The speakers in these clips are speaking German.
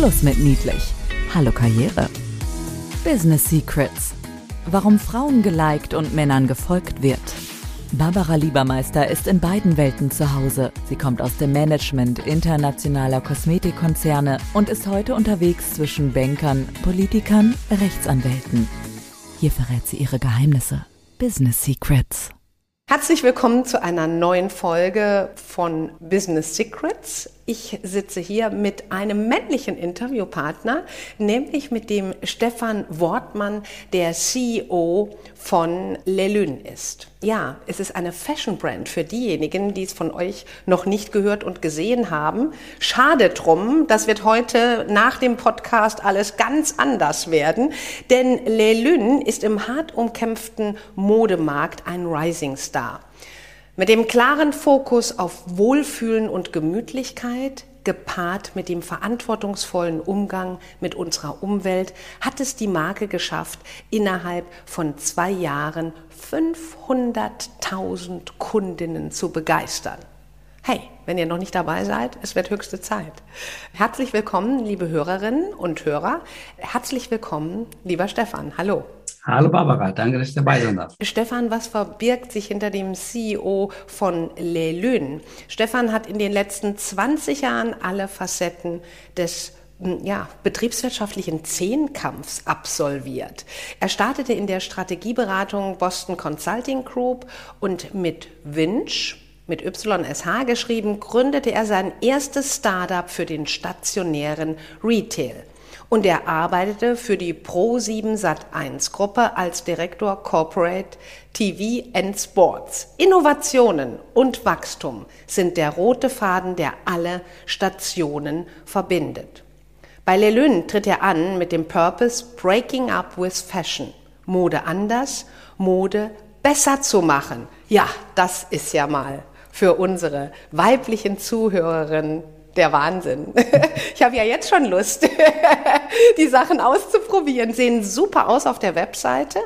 Schluss mit niedlich. Hallo Karriere. Business Secrets. Warum Frauen geliked und Männern gefolgt wird. Barbara Liebermeister ist in beiden Welten zu Hause. Sie kommt aus dem Management internationaler Kosmetikkonzerne und ist heute unterwegs zwischen Bankern, Politikern, Rechtsanwälten. Hier verrät sie ihre Geheimnisse. Business Secrets. Herzlich willkommen zu einer neuen Folge von Business Secrets. Ich sitze hier mit einem männlichen Interviewpartner, nämlich mit dem Stefan Wortmann, der CEO von Lelune ist. Ja, es ist eine Fashion Brand für diejenigen, die es von euch noch nicht gehört und gesehen haben. Schade drum, das wird heute nach dem Podcast alles ganz anders werden, denn Lelune ist im hart umkämpften Modemarkt ein Rising Star. Mit dem klaren Fokus auf Wohlfühlen und Gemütlichkeit, gepaart mit dem verantwortungsvollen Umgang mit unserer Umwelt, hat es die Marke geschafft, innerhalb von zwei Jahren 500.000 Kundinnen zu begeistern. Hey, wenn ihr noch nicht dabei seid, es wird höchste Zeit. Herzlich willkommen, liebe Hörerinnen und Hörer. Herzlich willkommen, lieber Stefan. Hallo. Hallo Barbara, danke, dass ich dabei sein darf. Stefan, was verbirgt sich hinter dem CEO von Lelün? Stefan hat in den letzten 20 Jahren alle Facetten des hm, ja, betriebswirtschaftlichen Zehnkampfs absolviert. Er startete in der Strategieberatung Boston Consulting Group und mit Winch, mit YSH geschrieben, gründete er sein erstes Startup für den stationären Retail und er arbeitete für die Pro7 Sat1 Gruppe als Direktor Corporate TV and Sports. Innovationen und Wachstum sind der rote Faden, der alle Stationen verbindet. Bei Lelyn tritt er an mit dem Purpose Breaking Up with Fashion. Mode anders, Mode besser zu machen. Ja, das ist ja mal für unsere weiblichen Zuhörerinnen der Wahnsinn. Ich habe ja jetzt schon Lust, die Sachen auszuprobieren. Sehen super aus auf der Webseite,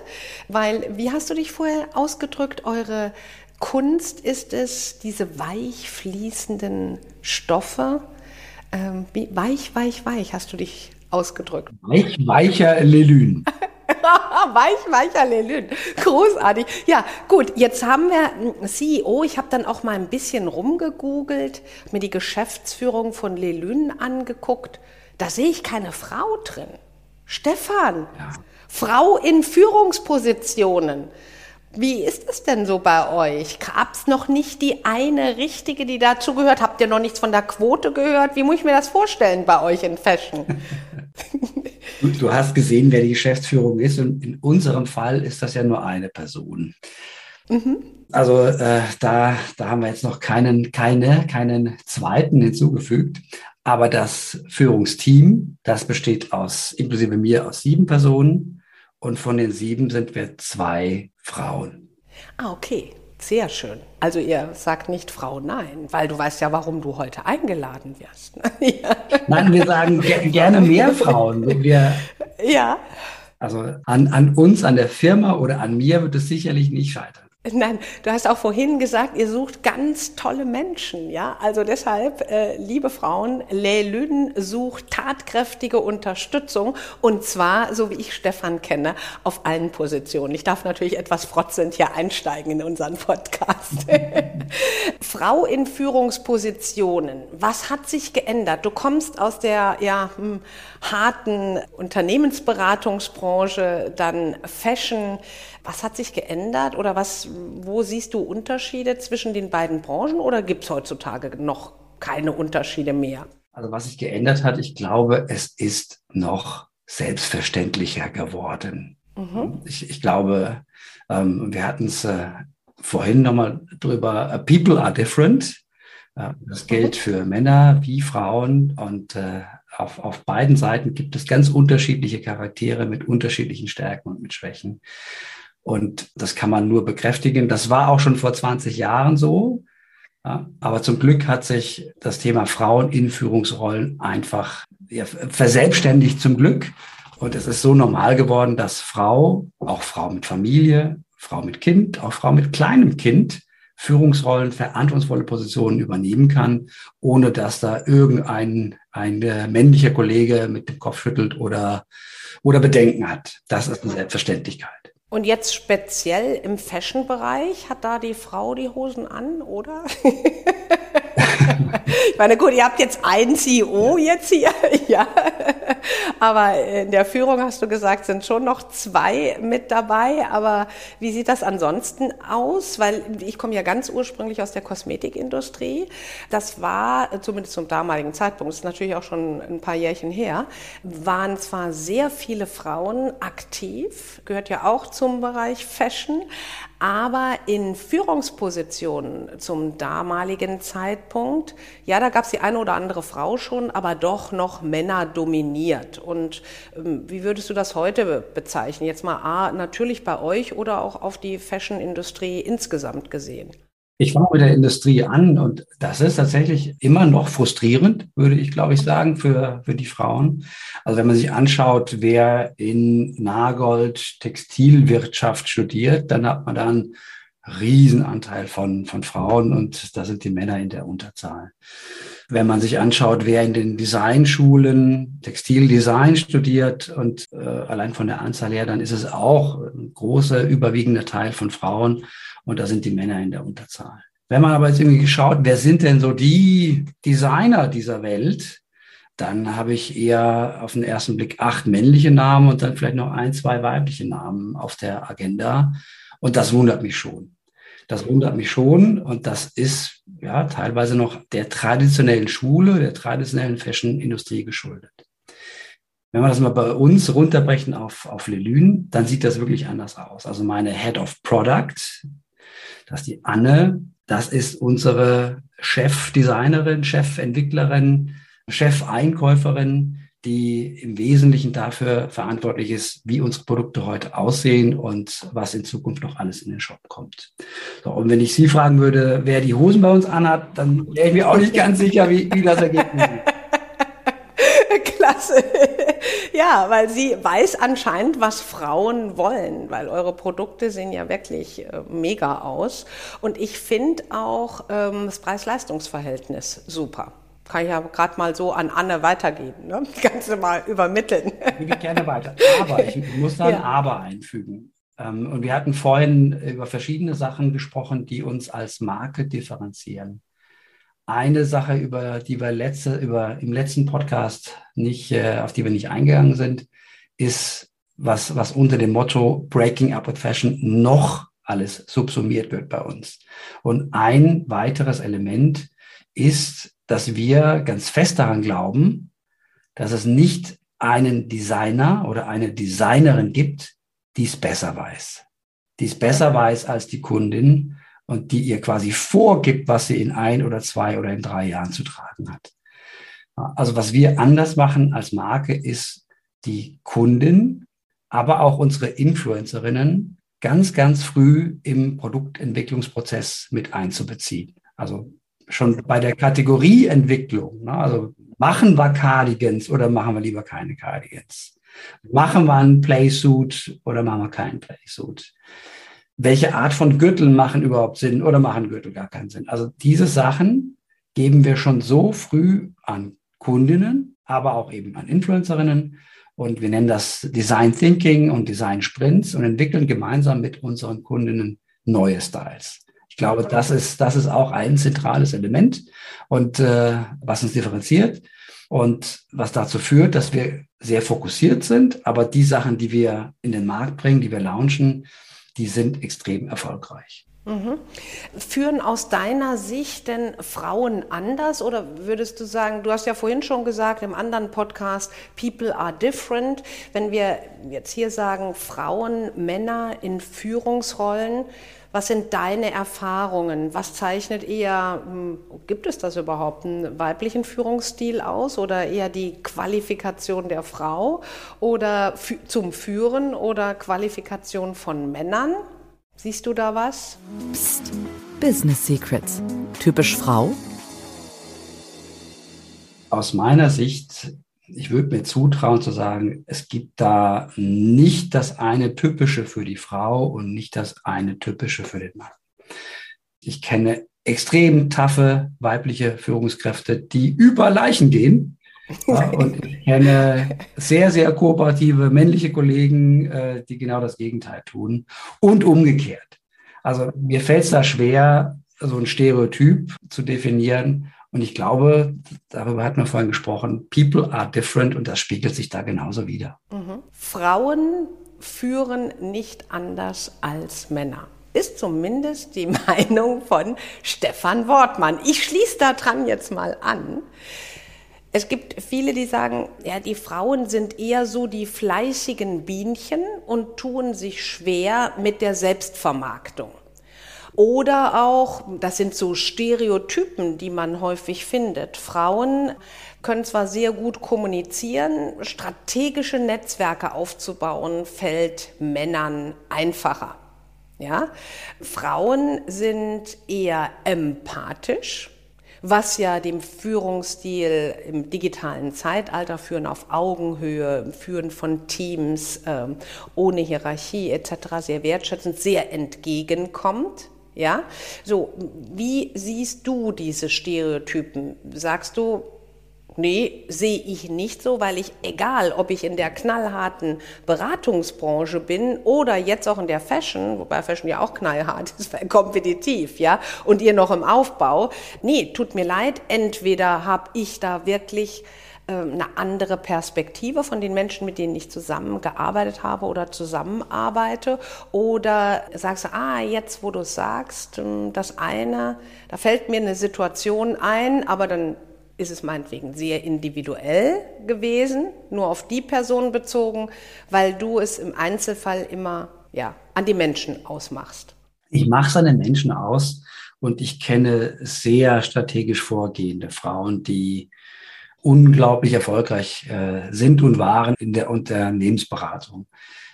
weil, wie hast du dich vorher ausgedrückt, eure Kunst ist es, diese weich fließenden Stoffe, ähm, weich, weich, weich, hast du dich ausgedrückt. Weich, weicher Lelyn. Weich, weicher Lelyn. Großartig. Ja, gut, jetzt haben wir einen CEO. Ich habe dann auch mal ein bisschen rumgegoogelt, mir die Geschäftsführung von Lelyn angeguckt. Da sehe ich keine Frau drin. Stefan, ja. Frau in Führungspositionen. Wie ist es denn so bei euch? Gab es noch nicht die eine richtige, die dazu gehört? Habt ihr noch nichts von der Quote gehört? Wie muss ich mir das vorstellen bei euch in Fashion? Du, hast gesehen, wer die Geschäftsführung ist und in unserem Fall ist das ja nur eine Person. Mhm. Also äh, da, da haben wir jetzt noch keinen, keine, keinen zweiten hinzugefügt. Aber das Führungsteam, das besteht aus, inklusive mir, aus sieben Personen. Und von den sieben sind wir zwei Frauen. Ah, okay. Sehr schön. Also ihr sagt nicht Frau Nein, weil du weißt ja, warum du heute eingeladen wirst. ja. Nein, wir sagen gerne mehr Frauen. Wir, ja. Also an, an uns, an der Firma oder an mir wird es sicherlich nicht scheitern. Nein, du hast auch vorhin gesagt, ihr sucht ganz tolle Menschen, ja. Also deshalb, äh, liebe Frauen, Le Lüden sucht tatkräftige Unterstützung und zwar, so wie ich Stefan kenne, auf allen Positionen. Ich darf natürlich etwas frotzend hier einsteigen in unseren Podcast. Frau in Führungspositionen. Was hat sich geändert? Du kommst aus der ja hm, harten Unternehmensberatungsbranche, dann Fashion. Was hat sich geändert oder was, wo siehst du Unterschiede zwischen den beiden Branchen oder gibt es heutzutage noch keine Unterschiede mehr? Also was sich geändert hat, ich glaube, es ist noch selbstverständlicher geworden. Mhm. Ich, ich, glaube, ähm, wir hatten es äh, vorhin nochmal drüber, uh, people are different. Äh, das gilt mhm. für Männer wie Frauen und äh, auf, auf beiden Seiten gibt es ganz unterschiedliche Charaktere mit unterschiedlichen Stärken und mit Schwächen. Und das kann man nur bekräftigen. Das war auch schon vor 20 Jahren so. Ja, aber zum Glück hat sich das Thema Frauen in Führungsrollen einfach ja, verselbstständigt zum Glück. Und es ist so normal geworden, dass Frau, auch Frau mit Familie, Frau mit Kind, auch Frau mit kleinem Kind Führungsrollen, verantwortungsvolle Positionen übernehmen kann, ohne dass da irgendein ein äh, männlicher Kollege mit dem Kopf schüttelt oder, oder Bedenken hat. Das ist eine Selbstverständlichkeit. Und jetzt speziell im Fashion-Bereich hat da die Frau die Hosen an, oder? ich meine, gut, ihr habt jetzt einen CEO jetzt hier, ja. Aber in der Führung hast du gesagt, sind schon noch zwei mit dabei. Aber wie sieht das ansonsten aus? Weil ich komme ja ganz ursprünglich aus der Kosmetikindustrie. Das war, zumindest zum damaligen Zeitpunkt, ist natürlich auch schon ein paar Jährchen her, waren zwar sehr viele Frauen aktiv, gehört ja auch zum Bereich Fashion, aber in Führungspositionen zum damaligen Zeitpunkt, ja, da gab es die eine oder andere Frau schon, aber doch noch Männer dominiert. Und ähm, wie würdest du das heute bezeichnen? Jetzt mal A, natürlich bei euch oder auch auf die Fashion-Industrie insgesamt gesehen? Ich fange mit der Industrie an und das ist tatsächlich immer noch frustrierend, würde ich glaube ich sagen, für, für die Frauen. Also wenn man sich anschaut, wer in Nagold Textilwirtschaft studiert, dann hat man da einen Riesenanteil von, von Frauen und da sind die Männer in der Unterzahl. Wenn man sich anschaut, wer in den Designschulen Textildesign studiert und äh, allein von der Anzahl her, dann ist es auch ein großer, überwiegender Teil von Frauen und da sind die Männer in der Unterzahl. Wenn man aber jetzt irgendwie geschaut, wer sind denn so die Designer dieser Welt, dann habe ich eher auf den ersten Blick acht männliche Namen und dann vielleicht noch ein, zwei weibliche Namen auf der Agenda. Und das wundert mich schon. Das wundert mich schon und das ist ja teilweise noch der traditionellen Schule, der traditionellen Fashion-Industrie geschuldet. Wenn wir das mal bei uns runterbrechen auf, auf Lelün, dann sieht das wirklich anders aus. Also meine Head of Product, dass die Anne, das ist unsere Chefdesignerin, Chefentwicklerin, Chefeinkäuferin, die im Wesentlichen dafür verantwortlich ist, wie unsere Produkte heute aussehen und was in Zukunft noch alles in den Shop kommt. So, und wenn ich Sie fragen würde, wer die Hosen bei uns anhat, dann wäre ich mir auch nicht ganz sicher, wie, wie das ist. Klasse. Ja, weil sie weiß anscheinend, was Frauen wollen, weil eure Produkte sehen ja wirklich äh, mega aus. Und ich finde auch ähm, das Preis-Leistungs-Verhältnis super. Kann ich ja gerade mal so an Anne weitergeben. Ne? Kannst du mal übermitteln. Ich gebe gerne weiter. Aber ich muss da ein ja. Aber einfügen. Ähm, und wir hatten vorhin über verschiedene Sachen gesprochen, die uns als Marke differenzieren. Eine Sache, über die wir letzte, über, im letzten Podcast nicht, äh, auf die wir nicht eingegangen sind, ist, was, was unter dem Motto Breaking Up with Fashion noch alles subsumiert wird bei uns. Und ein weiteres Element ist, dass wir ganz fest daran glauben, dass es nicht einen Designer oder eine Designerin gibt, die es besser weiß. Die es besser weiß als die Kundin, und die ihr quasi vorgibt, was sie in ein oder zwei oder in drei Jahren zu tragen hat. Also was wir anders machen als Marke ist die Kunden, aber auch unsere Influencerinnen ganz, ganz früh im Produktentwicklungsprozess mit einzubeziehen. Also schon bei der Kategorieentwicklung. Ne? Also machen wir Cardigans oder machen wir lieber keine Cardigans? Machen wir einen Playsuit oder machen wir keinen Playsuit? welche Art von Gürtel machen überhaupt Sinn oder machen Gürtel gar keinen Sinn. Also diese Sachen geben wir schon so früh an Kundinnen, aber auch eben an Influencerinnen. Und wir nennen das Design Thinking und Design Sprints und entwickeln gemeinsam mit unseren Kundinnen neue Styles. Ich glaube, das ist, das ist auch ein zentrales Element und äh, was uns differenziert und was dazu führt, dass wir sehr fokussiert sind, aber die Sachen, die wir in den Markt bringen, die wir launchen, die sind extrem erfolgreich. Mhm. Führen aus deiner Sicht denn Frauen anders oder würdest du sagen, du hast ja vorhin schon gesagt im anderen Podcast, People are different. Wenn wir jetzt hier sagen, Frauen, Männer in Führungsrollen, was sind deine Erfahrungen? Was zeichnet eher, hm, gibt es das überhaupt, einen weiblichen Führungsstil aus oder eher die Qualifikation der Frau oder zum Führen oder Qualifikation von Männern? Siehst du da was? Psst. Business Secrets. Typisch Frau? Aus meiner Sicht, ich würde mir zutrauen zu sagen, es gibt da nicht das eine typische für die Frau und nicht das eine typische für den Mann. Ich kenne extrem taffe weibliche Führungskräfte, die über Leichen gehen. Ja, und ich kenne sehr, sehr kooperative männliche Kollegen, äh, die genau das Gegenteil tun. Und umgekehrt. Also mir fällt es da schwer, so ein Stereotyp zu definieren. Und ich glaube, darüber hat man vorhin gesprochen, people are different und das spiegelt sich da genauso wieder. Mhm. Frauen führen nicht anders als Männer. Ist zumindest die Meinung von Stefan Wortmann. Ich schließe da dran jetzt mal an. Es gibt viele, die sagen, ja, die Frauen sind eher so die fleißigen Bienchen und tun sich schwer mit der Selbstvermarktung. Oder auch, das sind so Stereotypen, die man häufig findet. Frauen können zwar sehr gut kommunizieren, strategische Netzwerke aufzubauen, fällt Männern einfacher. Ja? Frauen sind eher empathisch, was ja dem Führungsstil im digitalen Zeitalter führen auf Augenhöhe, führen von Teams äh, ohne Hierarchie etc. sehr wertschätzend, sehr entgegenkommt. Ja, so wie siehst du diese Stereotypen? Sagst du, Nee, sehe ich nicht so, weil ich, egal ob ich in der knallharten Beratungsbranche bin oder jetzt auch in der Fashion, wobei Fashion ja auch knallhart ist, weil kompetitiv, ja, und ihr noch im Aufbau, nee, tut mir leid, entweder habe ich da wirklich äh, eine andere Perspektive von den Menschen, mit denen ich zusammengearbeitet habe oder zusammenarbeite? Oder sagst du, ah, jetzt wo du sagst, ähm, das eine, da fällt mir eine Situation ein, aber dann ist es meinetwegen sehr individuell gewesen, nur auf die Person bezogen, weil du es im Einzelfall immer ja, an die Menschen ausmachst. Ich mache es an den Menschen aus und ich kenne sehr strategisch vorgehende Frauen, die unglaublich erfolgreich äh, sind und waren in der Unternehmensberatung.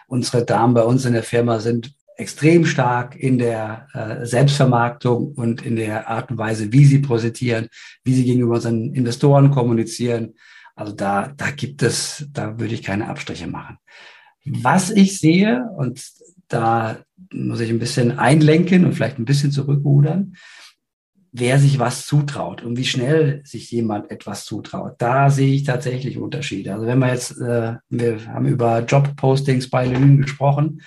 Unsere Damen bei uns in der Firma sind extrem stark in der äh, Selbstvermarktung und in der Art und Weise, wie sie präsentieren, wie sie gegenüber unseren Investoren kommunizieren. Also da, da gibt es, da würde ich keine Abstriche machen. Was ich sehe, und da muss ich ein bisschen einlenken und vielleicht ein bisschen zurückrudern, wer sich was zutraut und wie schnell sich jemand etwas zutraut. Da sehe ich tatsächlich Unterschiede. Also wenn wir jetzt, äh, wir haben über Jobpostings bei Lünen gesprochen,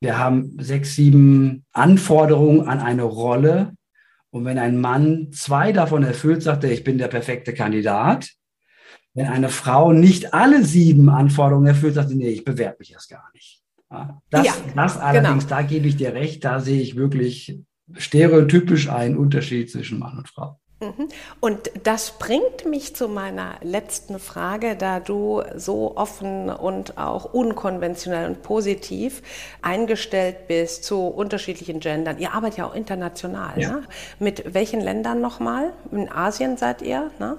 wir haben sechs, sieben Anforderungen an eine Rolle. Und wenn ein Mann zwei davon erfüllt, sagt er, ich bin der perfekte Kandidat. Wenn eine Frau nicht alle sieben Anforderungen erfüllt, sagt sie, nee, ich bewerbe mich erst gar nicht. Das, ja, das allerdings, genau. da gebe ich dir recht, da sehe ich wirklich stereotypisch einen Unterschied zwischen Mann und Frau. Mhm. Und das bringt mich zu meiner letzten Frage, da du so offen und auch unkonventionell und positiv eingestellt bist zu unterschiedlichen Gendern. Ihr arbeitet ja auch international. Ja. Ne? Mit welchen Ländern nochmal? In Asien seid ihr? Ne?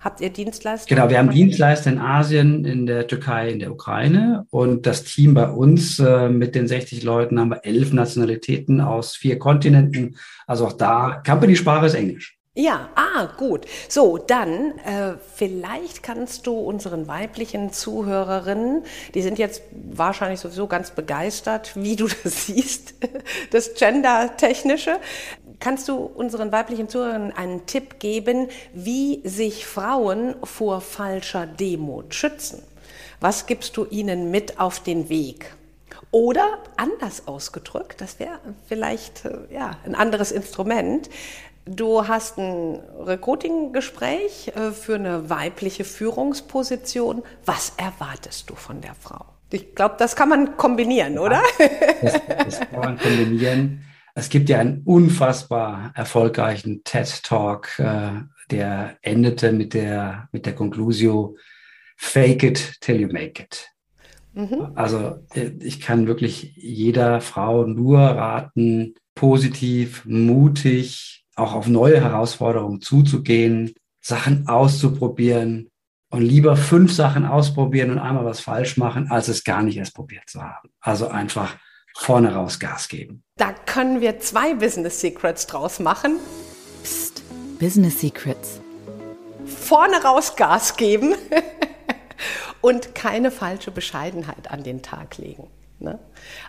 Habt ihr Dienstleister? Genau, wir haben Dienstleister in Asien, in der Türkei, in der Ukraine. Und das Team bei uns äh, mit den 60 Leuten haben wir elf Nationalitäten aus vier Kontinenten. Also auch da, Company-Sprache ist Englisch. Ja, ah, gut. So, dann äh, vielleicht kannst du unseren weiblichen Zuhörerinnen, die sind jetzt wahrscheinlich sowieso ganz begeistert, wie du das siehst, das Gender-Technische. Kannst du unseren weiblichen Zuhörerinnen einen Tipp geben, wie sich Frauen vor falscher Demut schützen? Was gibst du ihnen mit auf den Weg? Oder anders ausgedrückt, das wäre vielleicht äh, ja, ein anderes Instrument. Du hast ein Recruiting-Gespräch äh, für eine weibliche Führungsposition. Was erwartest du von der Frau? Ich glaube, das kann man kombinieren, ja, oder? Das, das, kann man kombinieren. Es gibt ja einen unfassbar erfolgreichen TED-Talk, äh, der endete mit der, mit der Conclusio, fake it till you make it. Mhm. Also äh, ich kann wirklich jeder Frau nur raten, positiv, mutig, auch auf neue Herausforderungen zuzugehen, Sachen auszuprobieren und lieber fünf Sachen ausprobieren und einmal was falsch machen, als es gar nicht erst probiert zu haben. Also einfach vorne raus Gas geben. Da können wir zwei Business Secrets draus machen. Psst, Business Secrets. Vorne raus Gas geben und keine falsche Bescheidenheit an den Tag legen. Ne?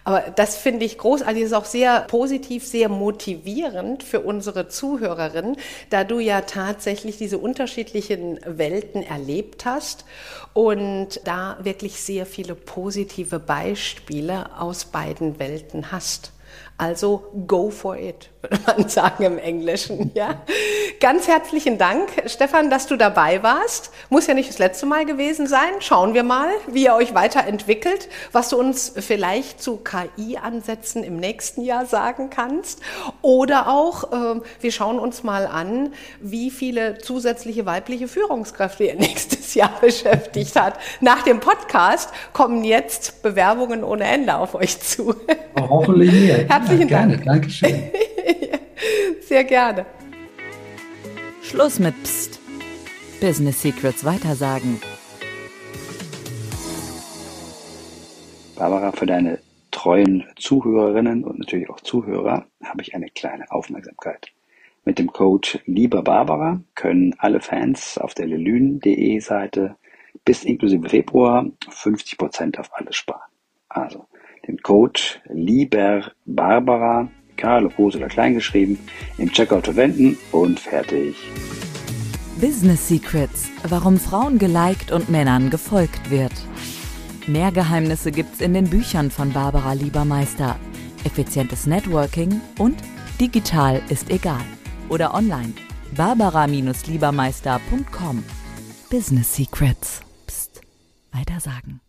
Aber das finde ich großartig, ist auch sehr positiv, sehr motivierend für unsere Zuhörerinnen, da du ja tatsächlich diese unterschiedlichen Welten erlebt hast und da wirklich sehr viele positive Beispiele aus beiden Welten hast. Also go for it, würde man sagen im Englischen. Ja? Ganz herzlichen Dank, Stefan, dass du dabei warst. Muss ja nicht das letzte Mal gewesen sein. Schauen wir mal, wie ihr euch weiterentwickelt, was du uns vielleicht zu KI-Ansätzen im nächsten Jahr sagen kannst. Oder auch, äh, wir schauen uns mal an, wie viele zusätzliche weibliche Führungskräfte ihr nächstes Jahr beschäftigt hat. Nach dem Podcast kommen jetzt Bewerbungen ohne Ende auf euch zu. Hoffentlich mehr. Herzlichen ja, gerne. Dank. Dankeschön. Sehr gerne. Schluss mit Psst. Business Secrets weitersagen. Barbara, für deine treuen Zuhörerinnen und natürlich auch Zuhörer habe ich eine kleine Aufmerksamkeit. Mit dem Code Lieber Barbara können alle Fans auf der lelün.de Seite bis inklusive Februar 50% auf alles sparen. Also den Code Lieber Barbara, egal ob groß oder klein geschrieben, im Checkout verwenden und fertig. Business Secrets, warum Frauen geliked und Männern gefolgt wird. Mehr Geheimnisse gibt's in den Büchern von Barbara Liebermeister. Effizientes Networking und digital ist egal. Oder online. Barbara-Liebermeister.com. Business Secrets. Psst. Weitersagen.